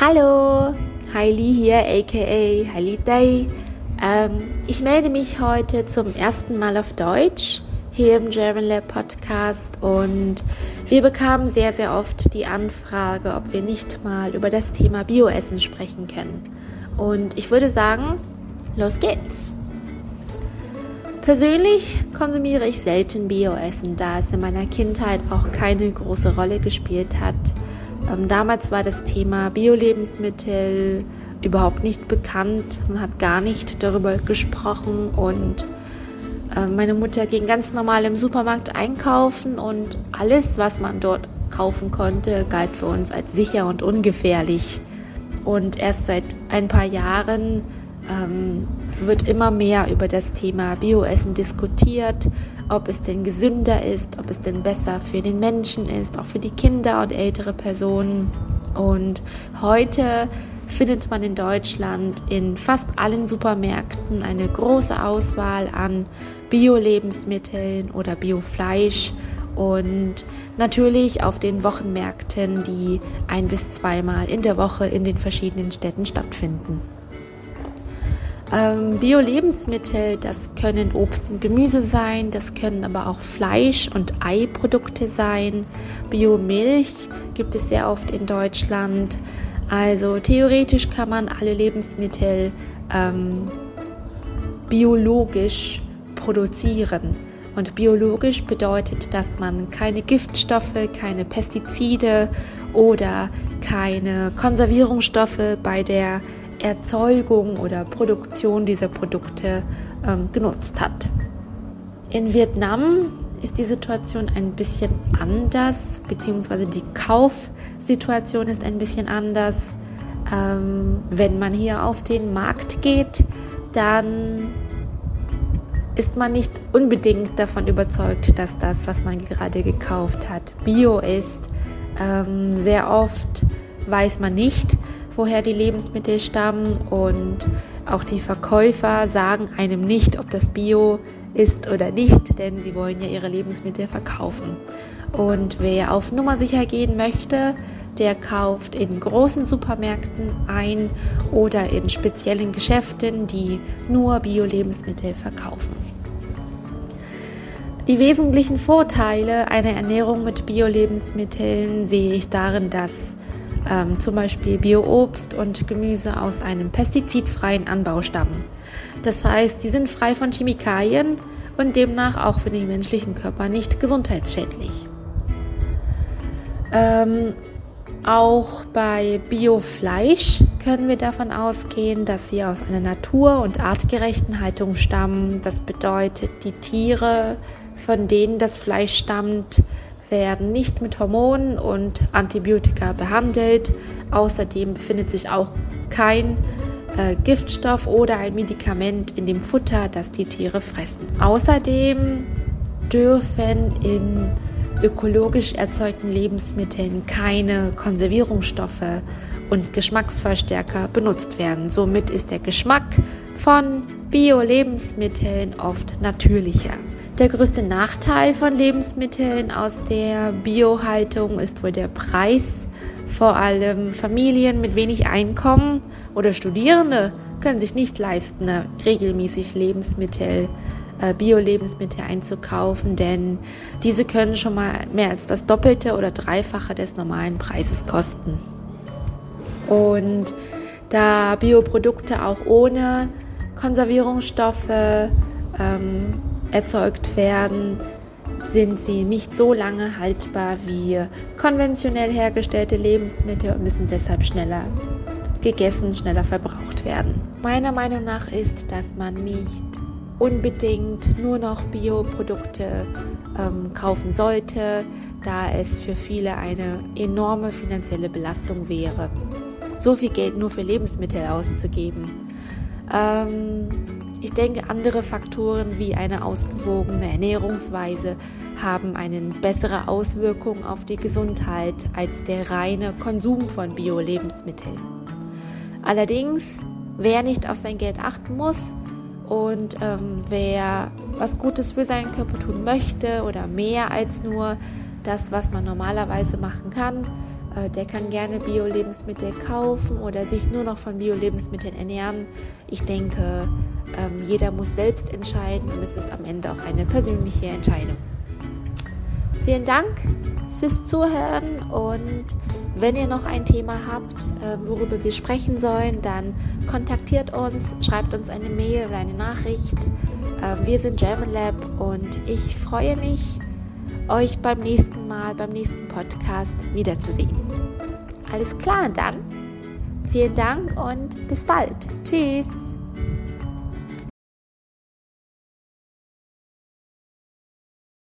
Hallo, Heili hier, aka Heili Day. Ähm, ich melde mich heute zum ersten Mal auf Deutsch hier im German Lab Podcast und wir bekamen sehr, sehr oft die Anfrage, ob wir nicht mal über das Thema Bioessen sprechen können. Und ich würde sagen, los geht's! Persönlich konsumiere ich selten Bioessen, da es in meiner Kindheit auch keine große Rolle gespielt hat. Ähm, damals war das Thema Bio-Lebensmittel überhaupt nicht bekannt. Man hat gar nicht darüber gesprochen und äh, meine Mutter ging ganz normal im Supermarkt einkaufen und alles, was man dort kaufen konnte, galt für uns als sicher und ungefährlich. Und erst seit ein paar Jahren ähm, wird immer mehr über das Thema Bioessen diskutiert, ob es denn gesünder ist, ob es denn besser für den Menschen ist, auch für die Kinder und ältere Personen. Und heute findet man in Deutschland in fast allen Supermärkten eine große Auswahl an Bio-Lebensmitteln oder Biofleisch und natürlich auf den Wochenmärkten, die ein bis zweimal in der Woche in den verschiedenen Städten stattfinden. Ähm, Bio-Lebensmittel, das können Obst und Gemüse sein, das können aber auch Fleisch- und Eiprodukte sein. Biomilch gibt es sehr oft in Deutschland. Also theoretisch kann man alle Lebensmittel ähm, biologisch produzieren. Und biologisch bedeutet, dass man keine Giftstoffe, keine Pestizide oder keine Konservierungsstoffe bei der Erzeugung oder Produktion dieser Produkte ähm, genutzt hat. In Vietnam ist die Situation ein bisschen anders, beziehungsweise die Kaufsituation ist ein bisschen anders. Ähm, wenn man hier auf den Markt geht, dann ist man nicht unbedingt davon überzeugt, dass das, was man gerade gekauft hat, bio ist. Ähm, sehr oft weiß man nicht, woher die Lebensmittel stammen und auch die Verkäufer sagen einem nicht, ob das Bio ist oder nicht, denn sie wollen ja ihre Lebensmittel verkaufen. Und wer auf Nummer sicher gehen möchte, der kauft in großen Supermärkten ein oder in speziellen Geschäften, die nur Bio-Lebensmittel verkaufen. Die wesentlichen Vorteile einer Ernährung mit Bio-Lebensmitteln sehe ich darin, dass ähm, zum Beispiel Bio-Obst und Gemüse aus einem pestizidfreien Anbau stammen. Das heißt, die sind frei von Chemikalien und demnach auch für den menschlichen Körper nicht gesundheitsschädlich. Ähm, auch bei Biofleisch können wir davon ausgehen, dass sie aus einer natur- und artgerechten Haltung stammen. Das bedeutet, die Tiere, von denen das Fleisch stammt, werden nicht mit Hormonen und Antibiotika behandelt. Außerdem befindet sich auch kein äh, Giftstoff oder ein Medikament in dem Futter, das die Tiere fressen. Außerdem dürfen in ökologisch erzeugten Lebensmitteln keine Konservierungsstoffe und Geschmacksverstärker benutzt werden. Somit ist der Geschmack von Bio-Lebensmitteln oft natürlicher. Der größte Nachteil von Lebensmitteln aus der Biohaltung ist wohl der Preis. Vor allem Familien mit wenig Einkommen oder Studierende können sich nicht leisten, regelmäßig Lebensmittel, äh, Bio-Lebensmittel einzukaufen, denn diese können schon mal mehr als das Doppelte oder Dreifache des normalen Preises kosten. Und da Bioprodukte auch ohne Konservierungsstoffe ähm, erzeugt werden, sind sie nicht so lange haltbar wie konventionell hergestellte Lebensmittel und müssen deshalb schneller gegessen, schneller verbraucht werden. Meiner Meinung nach ist, dass man nicht unbedingt nur noch Bioprodukte ähm, kaufen sollte, da es für viele eine enorme finanzielle Belastung wäre, so viel Geld nur für Lebensmittel auszugeben. Ähm, ich denke, andere Faktoren wie eine ausgewogene Ernährungsweise haben eine bessere Auswirkung auf die Gesundheit als der reine Konsum von Bio-Lebensmitteln. Allerdings, wer nicht auf sein Geld achten muss und ähm, wer was Gutes für seinen Körper tun möchte oder mehr als nur das, was man normalerweise machen kann, der kann gerne Bio-Lebensmittel kaufen oder sich nur noch von Bio-Lebensmitteln ernähren. Ich denke, ähm, jeder muss selbst entscheiden und es ist am Ende auch eine persönliche Entscheidung. Vielen Dank fürs Zuhören und wenn ihr noch ein Thema habt, äh, worüber wir sprechen sollen, dann kontaktiert uns, schreibt uns eine Mail oder eine Nachricht. Äh, wir sind German Lab und ich freue mich, euch beim nächsten Mal, beim nächsten Podcast wiederzusehen. Alles klar, dann vielen Dank und bis bald. Tschüss.